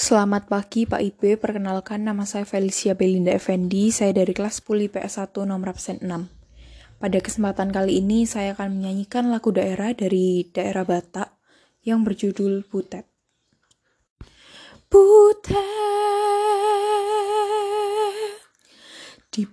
Selamat pagi Pak Ibe, perkenalkan nama saya Felicia Belinda Effendi, saya dari kelas 10 IPS 1 nomor absen 6. Pada kesempatan kali ini saya akan menyanyikan lagu daerah dari daerah Batak yang berjudul Butet. Butet di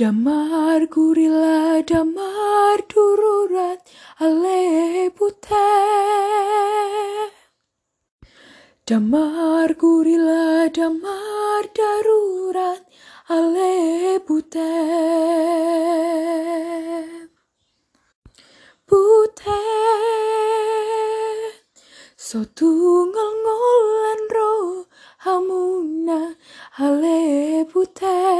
Damar gurila damar dururat ale pute Damar gurila damar darurat ale pute Pute So tunggal ngolan ro hamuna ale pute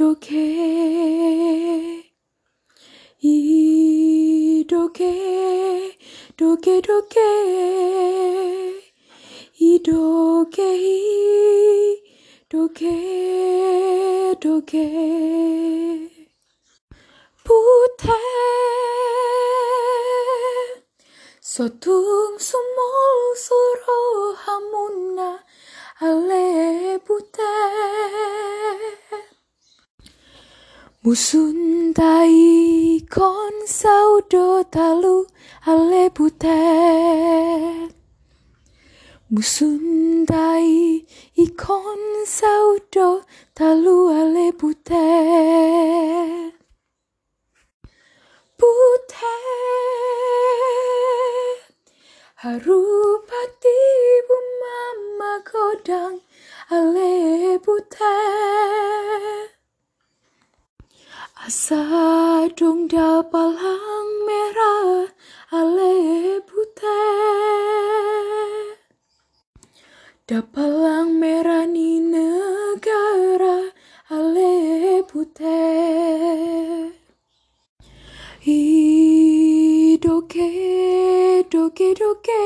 matona manang surat ale pute I doke doke doke I doke i doke doke i doke doke doke i doke i doke doke pute sotung sumol suro hamuna Musundai kon saudo talu ale butet Musundai ikon saudo talu ale butet Butet Harupati bumama godang ale butet Asa dong dapalang merah ale putih Dapalang merah ni negara ale putih I doke doke. Doke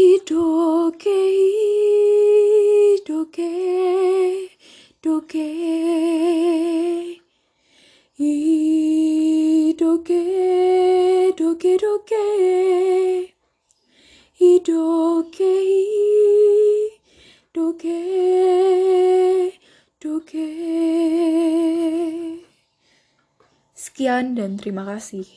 I doke i doke doke doke i doke i doke doke Sekian dan terima kasih.